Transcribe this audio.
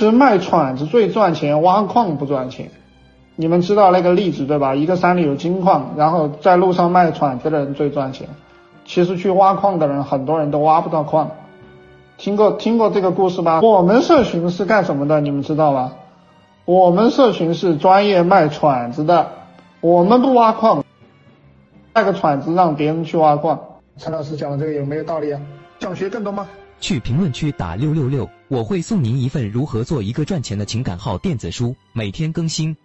是卖铲子最赚钱，挖矿不赚钱。你们知道那个例子对吧？一个山里有金矿，然后在路上卖铲子的人最赚钱。其实去挖矿的人，很多人都挖不到矿。听过听过这个故事吧？我们社群是干什么的？你们知道吗？我们社群是专业卖铲子的，我们不挖矿，卖个铲子让别人去挖矿。陈老师讲的这个有没有道理啊？想学更多吗？去评论区打六六六，我会送您一份如何做一个赚钱的情感号电子书，每天更新。